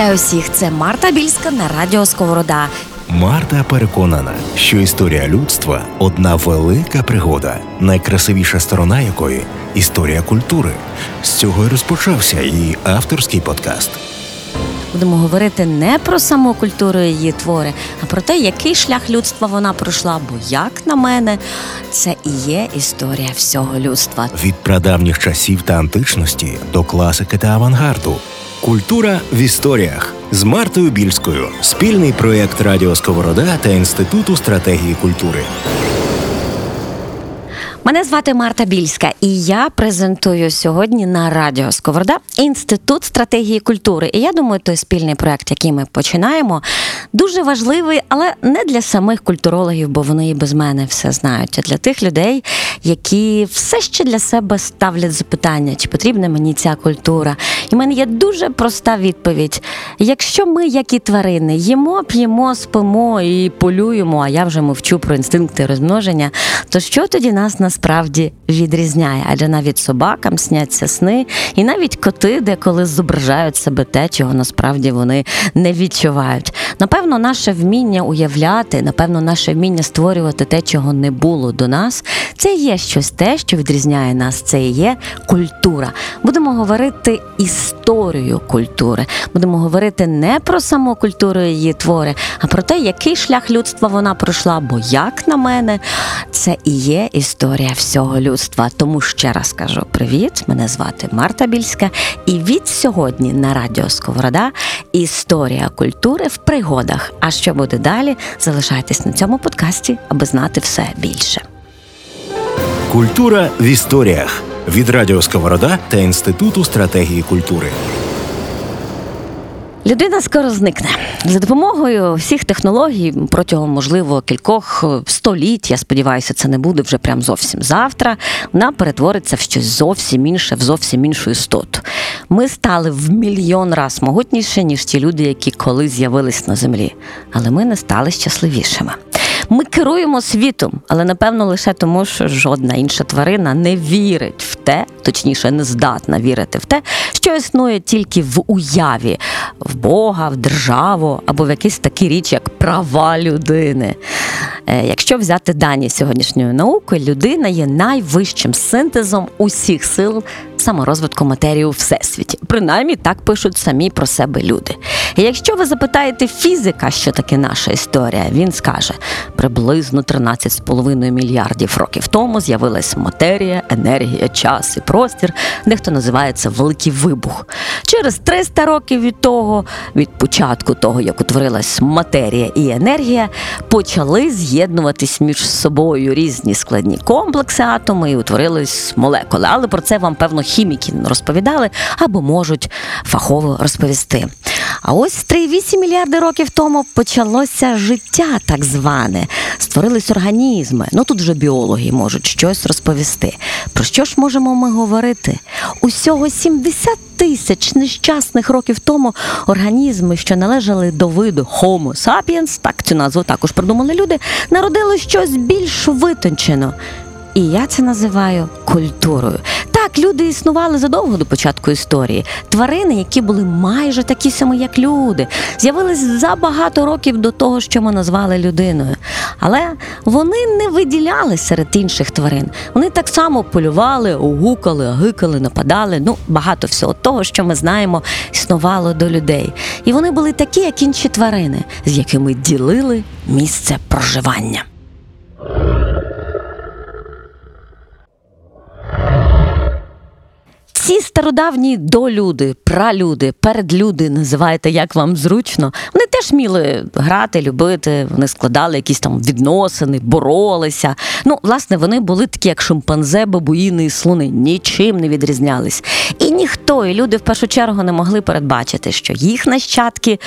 Вітаю всіх! Це Марта Більська на радіо Сковорода. Марта переконана, що історія людства одна велика пригода, найкрасивіша сторона якої історія культури. З цього й розпочався її авторський подкаст. Будемо говорити не про саму культуру її твори, а про те, який шлях людства вона пройшла. Бо, як на мене, це і є історія всього людства. Від прадавніх часів та античності до класики та авангарду. Культура в історіях з Мартою Більською. Спільний проєкт Радіо Сковорода та Інституту стратегії культури. Мене звати Марта Більська, і я презентую сьогодні на радіо Сковорода інститут стратегії культури. І я думаю, той спільний проект, який ми починаємо, дуже важливий, але не для самих культурологів, бо вони і без мене все знають. А для тих людей, які все ще для себе ставлять запитання, чи потрібна мені ця культура. І в мене є дуже проста відповідь: якщо ми, як і тварини, їмо, п'ємо, спимо і полюємо, а я вже мовчу про інстинкти розмноження, то що тоді нас насправді відрізняє? Адже навіть собакам сняться сни, і навіть коти деколи зображають себе те, чого насправді вони не відчувають. Напевно, наше вміння уявляти, напевно, наше вміння створювати те, чого не було до нас, це є щось те, що відрізняє нас. Це є культура. Будемо говорити історію культури. Будемо говорити не про саму культуру її твори, а про те, який шлях людства вона пройшла. Бо, як на мене, це і є історія всього людства. Тому ще раз кажу привіт. Мене звати Марта Більська, і від сьогодні на радіо Сковорода історія культури в пригодах. А що буде далі? Залишайтесь на цьому подкасті, аби знати все більше. Культура в історіях від Радіо Сковорода та Інституту стратегії культури. Людина скоро зникне за допомогою всіх технологій протягом, можливо, кількох століть. Я сподіваюся, це не буде вже прям зовсім завтра. Вона перетвориться в щось зовсім інше, в зовсім іншу істоту. Ми стали в мільйон раз могутніше, ніж ті люди, які колись з'явились на землі. Але ми не стали щасливішими. Ми керуємо світом, але напевно лише тому, що жодна інша тварина не вірить в те, точніше, не здатна вірити в те, що існує тільки в уяві, в Бога, в державу або в якісь такі річі, як права людини. Е, Якщо взяти дані сьогоднішньої науки, людина є найвищим синтезом усіх сил саморозвитку матерії у всесвіті. Принаймні так пишуть самі про себе люди. І якщо ви запитаєте фізика, що таке наша історія, він скаже: приблизно 13,5 мільярдів років тому з'явилась матерія, енергія, час і простір, дехто називає це великий вибух. Через 300 років від того, від початку того, як утворилась матерія і енергія, почали з'єднуватись між собою різні складні комплекси атоми і утворились молекули. Але про це вам, певно, хіміки розповідали або можуть фахово розповісти. А ось 3,8 мільярди років тому почалося життя, так зване. Створились організми. Ну тут вже біологи можуть щось розповісти. Про що ж можемо ми говорити? Усього 70 тисяч нещасних років тому організми, що належали до виду Homo sapiens, так цю назву також придумали люди, народили щось більш витончено. І я це називаю культурою. Так, люди існували задовго до початку історії. Тварини, які були майже такі самі, як люди, з'явились за багато років до того, що ми назвали людиною. Але вони не виділялись серед інших тварин. Вони так само полювали, гукали, гикали, нападали. Ну, багато всього того, що ми знаємо, існувало до людей. І вони були такі, як інші тварини, з якими ділили місце проживання. Ці стародавні долюди, пралюди, передлюди, називайте як вам зручно. Вони теж вміли грати, любити, вони складали якісь там відносини, боролися. Ну, власне, вони були такі, як шимпанзе, бабуїни і слони, нічим не відрізнялись. І ніхто, і люди в першу чергу не могли передбачити, що їх нащадки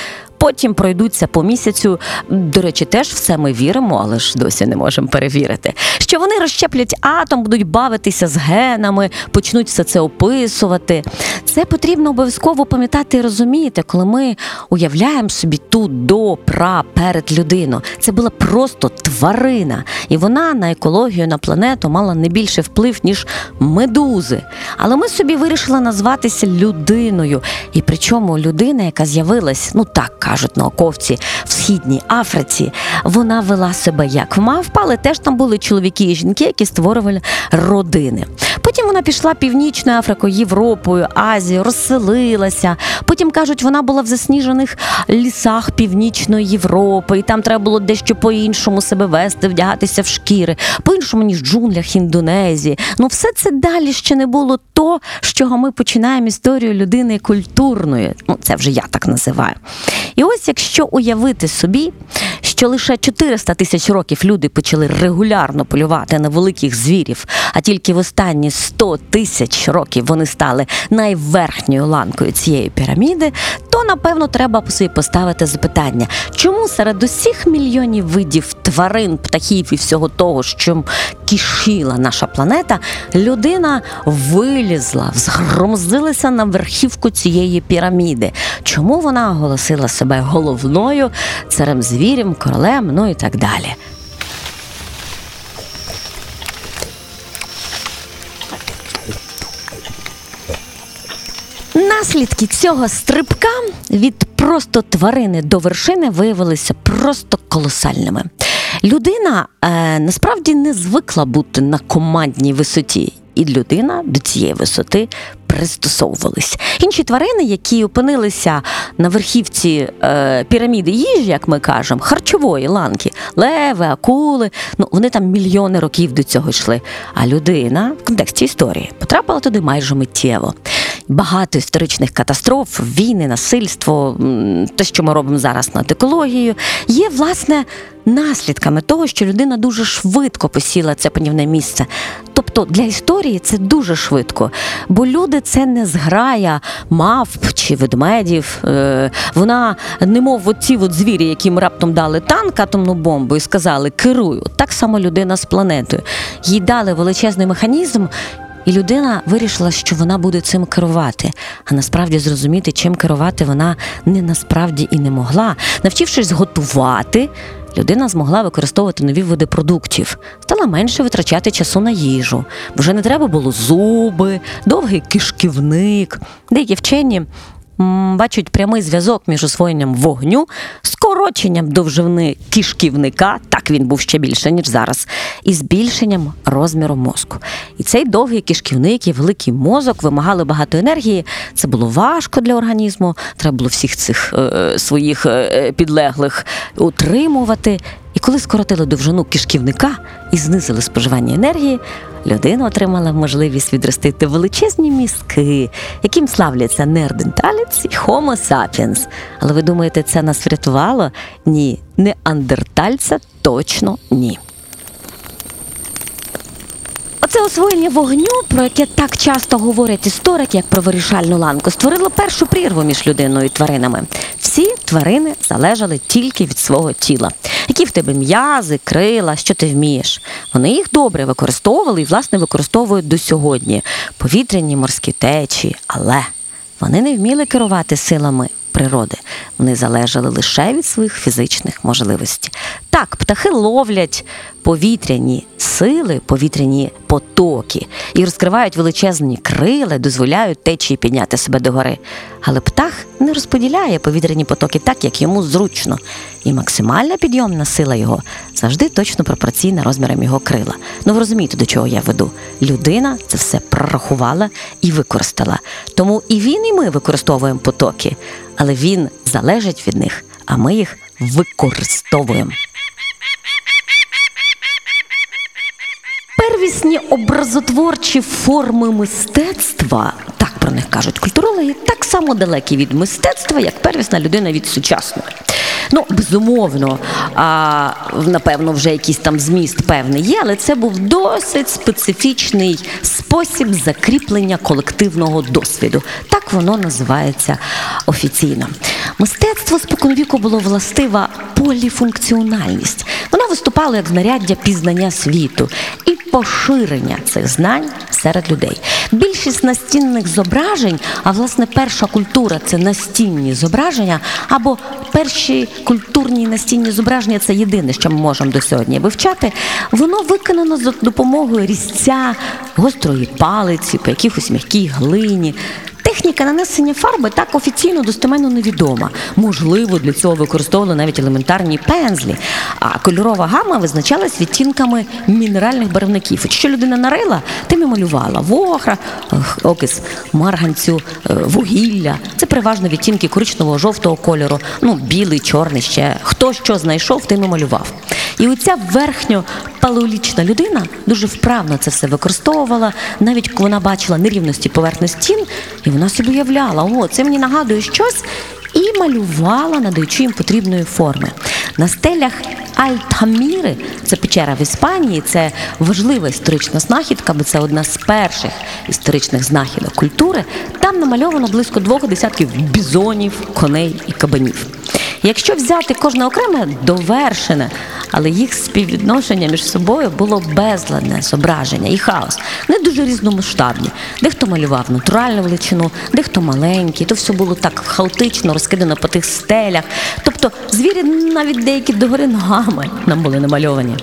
потім пройдуться по місяцю. До речі, теж все ми віримо, але ж досі не можемо перевірити. Що вони розщеплять атом, будуть бавитися з генами, почнуть все це описувати. Це потрібно обов'язково пам'ятати і розуміти, коли ми уявляємо собі ту до пра перед людину. Це була просто тварина, і вона на екологію, на планету мала не більше вплив, ніж медузи. Але ми собі вирішили назватися людиною. І причому людина, яка з'явилась, ну так кажуть науковці, в східній Африці, вона вела себе як мавпа, але теж там були чоловіки і жінки, які створювали родини. Потім вона пішла північною Африкою, Європою, Азією, розселилася. Потім кажуть, вона була в засніжених лісах Північної Європи, і там треба було дещо по-іншому себе вести, вдягатися в шкіри, по-іншому, ніж в джунглях Індонезії. Ну, все це далі ще не було то, з чого ми починаємо історію людини культурної. Ну, це вже я так називаю. І ось якщо уявити собі, що лише 400 тисяч років люди почали регулярно полювати на великих звірів, а тільки в останні 100 тисяч років вони стали найверхньою ланкою цієї піраміди, то напевно треба собі поставити запитання, чому серед усіх мільйонів видів тварин, птахів і всього того, що кишіла наша планета, людина вилізла, згромзилася на верхівку цієї піраміди. Чому вона оголосила себе головною царем звірем, королем, ну і так далі. Наслідки цього стрибка від просто тварини до вершини виявилися просто колосальними. Людина е, насправді не звикла бути на командній висоті, і людина до цієї висоти пристосовувались. Інші тварини, які опинилися на верхівці е, піраміди їжі, як ми кажемо, харчової ланки, леви, акули, ну вони там мільйони років до цього йшли. А людина в контексті історії потрапила туди майже миттєво. Багато історичних катастроф, війни, насильство, те, що ми робимо зараз над екологією, є власне наслідками того, що людина дуже швидко посіла це панівне місце. Тобто для історії це дуже швидко, бо люди це не зграя мавп чи ведмедів. Е, Вона, немов оці от звірі, яким раптом дали танк, атомну бомбу і сказали керую. Так само людина з планетою. Їй дали величезний механізм. І людина вирішила, що вона буде цим керувати. А насправді зрозуміти, чим керувати вона не насправді і не могла. Навчившись готувати, людина змогла використовувати нові види продуктів, стала менше витрачати часу на їжу. Вже не треба було зуби, довгий кишківник. Деякі вчені бачать прямий зв'язок між освоєнням вогню, скороченням довжини кишківника, так він був ще більше, ніж зараз, і збільшенням розміру мозку. І цей довгий кишківник і великий мозок вимагали багато енергії. Це було важко для організму. Треба було всіх цих е, своїх е, підлеглих утримувати. І коли скоротили довжину кишківника і знизили споживання енергії, людина отримала можливість відростити величезні мізки, яким славляться неандерталець і Homo sapiens. Але ви думаєте, це нас врятувало? Ні, неандертальця точно ні. Оце освоєння вогню, про яке так часто говорять історики, як про вирішальну ланку, створило першу прірву між людиною і тваринами. Всі тварини залежали тільки від свого тіла. Які в тебе м'язи, крила, що ти вмієш. Вони їх добре використовували і, власне, використовують до сьогодні повітряні морські течії, але вони не вміли керувати силами природи. Вони залежали лише від своїх фізичних можливостей. Так, птахи ловлять повітряні сили, повітряні потоки і розкривають величезні крила, дозволяють течії підняти себе догори. Але птах не розподіляє повітряні потоки так, як йому зручно. І максимальна підйомна сила його завжди точно пропорційна розмірам його крила. Ну ви розумієте, до чого я веду. Людина це все прорахувала і використала. Тому і він, і ми використовуємо потоки, але він залежить від них, а ми їх використовуємо. Первісні образотворчі форми мистецтва, так про них кажуть культурологи, так само далекі від мистецтва, як первісна людина від сучасної. Ну, безумовно, а, напевно, вже якийсь там зміст певний є, але це був досить специфічний спосіб закріплення колективного досвіду. Так воно називається офіційно. Мистецтво споконвіку було властива поліфункціональність. Воно виступало як знаряддя пізнання світу і поширення цих знань серед людей. Більш більшість настінних зображень, а власне перша культура це настінні зображення, або перші культурні настінні зображення це єдине, що ми можемо до сьогодні вивчати. Воно виконано за допомогою різця, гострої палиці, по якихось м'якій глині. Техніка нанесення фарби так офіційно достеменно невідома. Можливо, для цього використовували навіть елементарні пензлі. А кольорова гама визначалась відтінками мінеральних барвників. Що людина нарила, тим і малювала. Вохра, окис марганцю, е, вугілля. Це переважно відтінки коричневого жовтого кольору, ну білий, чорний ще. Хто що знайшов, тим і малював. І оця верхньопалеолічна людина дуже вправно це все використовувала. Навіть вона бачила нерівності поверхні стін, і вона собі уявляла, о, це мені нагадує щось, і малювала, надаючи їм потрібної форми. На стелях Альтаміри, це печера в Іспанії, це важлива історична знахідка, бо це одна з перших історичних знахідок культури. Там намальовано близько двох десятків бізонів, коней і кабанів. Якщо взяти кожне окреме довершене, але їх співвідношення між собою було безладне зображення і хаос, не дуже різномасштабні. Дехто малював натуральну величину, дехто маленький, то все було так хаотично розкидано по тих стелях. Тобто звірі навіть деякі догори ногами нам були намальовані.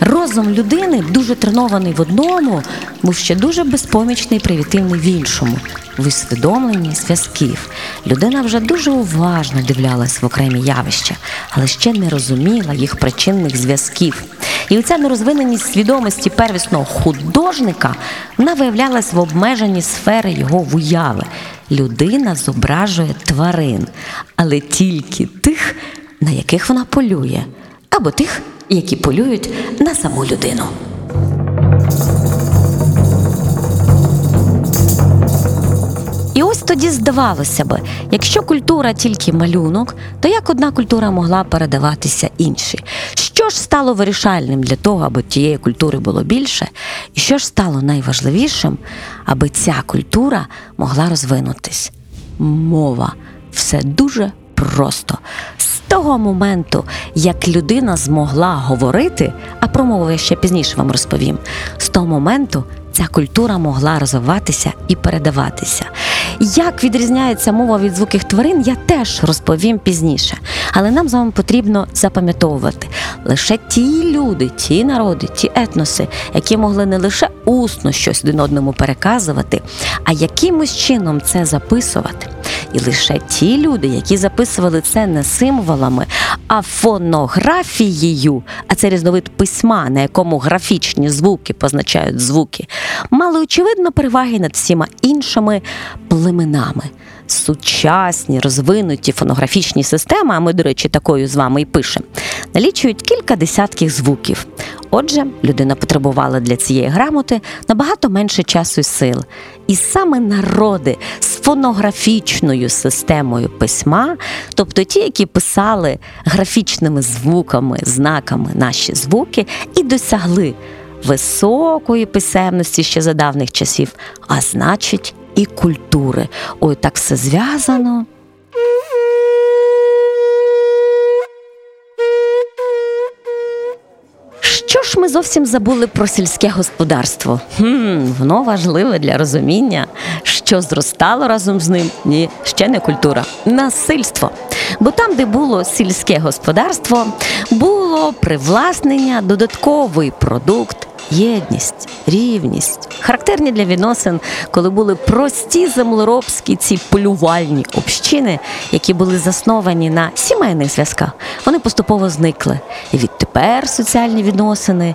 Розум людини дуже тренований в одному, був ще дуже безпомічний і привітивний в іншому в усвідомленні зв'язків. Людина вже дуже уважно дивлялась в окремі явища, але ще не розуміла їх причинних зв'язків. І оця нерозвиненість свідомості первісного художника вона виявлялась в обмеженні сфери його уяви. Людина зображує тварин, але тільки тих, на яких вона полює, або тих, які полюють на саму людину. І ось тоді здавалося би, якщо культура тільки малюнок, то як одна культура могла передаватися іншій? Що ж стало вирішальним для того, аби тієї культури було більше, і що ж стало найважливішим, аби ця культура могла розвинутись? Мова все дуже просто. З того моменту, як людина змогла говорити, а про мову я ще пізніше вам розповім, з того моменту ця культура могла розвиватися і передаватися. Як відрізняється мова від звуків тварин, я теж розповім пізніше. Але нам з вами потрібно запам'ятовувати лише ті люди, ті народи, ті етноси, які могли не лише усно щось один одному переказувати, а якимось чином це записувати. І лише ті люди, які записували це не символами, а фонографією, а це різновид письма, на якому графічні звуки позначають звуки, мали очевидно переваги над всіма іншими племенами. Сучасні розвинуті фонографічні системи, а ми, до речі, такою з вами і пишемо, налічують кілька десятків звуків. Отже, людина потребувала для цієї грамоти набагато менше часу і сил. І саме народи з фонографічною системою письма, тобто ті, які писали графічними звуками, знаками наші звуки, і досягли високої писемності ще за давних часів, а значить, і культури. Ой, так все зв'язано. Що ж ми зовсім забули про сільське господарство? Хм, Воно важливе для розуміння, що зростало разом з ним. Ні, ще не культура, насильство. Бо там, де було сільське господарство, було привласнення, додатковий продукт. Єдність, рівність, характерні для відносин, коли були прості землеробські ці полювальні общини, які були засновані на сімейних зв'язках, вони поступово зникли. І відтепер соціальні відносини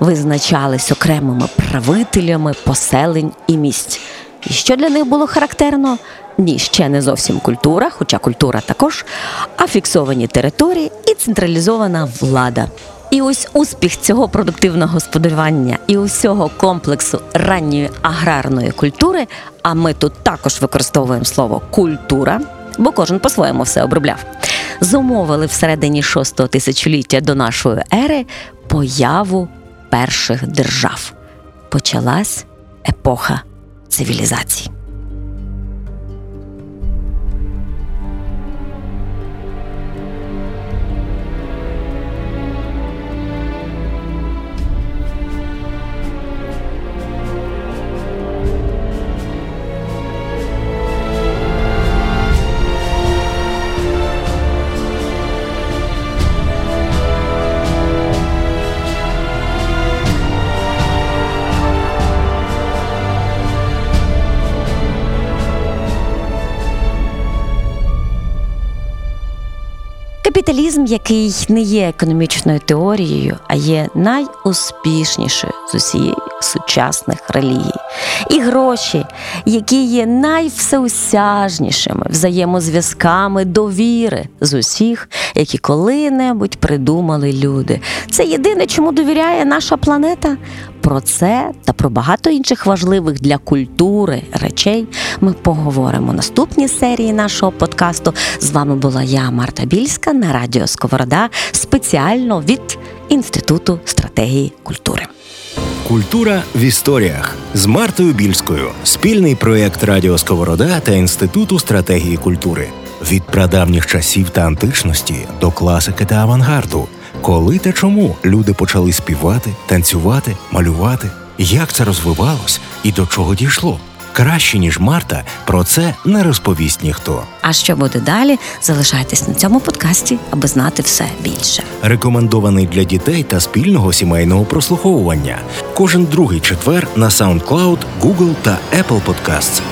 визначались окремими правителями поселень і місць. І що для них було характерно? Ні, ще не зовсім культура, хоча культура також, а фіксовані території і централізована влада. І ось успіх цього продуктивного господарювання і усього комплексу ранньої аграрної культури. А ми тут також використовуємо слово культура, бо кожен по-своєму все обробляв. Зумовили всередині шостого тисячоліття до нашої ери появу перших держав. Почалась епоха цивілізацій. Капіталізм, який не є економічною теорією, а є найуспішнішою з усієї сучасних релігій. І гроші, які є найвсеосяжнішими взаємозв'язками довіри з усіх, які коли-небудь придумали люди. Це єдине, чому довіряє наша планета. Про це та про багато інших важливих для культури речей ми поговоримо в наступній серії нашого подкасту. З вами була я, Марта Більська, на радіо Сковорода, спеціально від Інституту стратегії культури. Культура в історіях з Мартою Більською. Спільний проєкт Радіо Сковорода та Інституту стратегії культури. Від прадавніх часів та античності до класики та авангарду. Коли та чому люди почали співати, танцювати, малювати, як це розвивалось і до чого дійшло? Краще ніж Марта про це не розповість ніхто. А що буде далі? Залишайтесь на цьому подкасті, аби знати все більше. Рекомендований для дітей та спільного сімейного прослуховування. Кожен другий четвер на SoundCloud, Google та Apple Podcasts.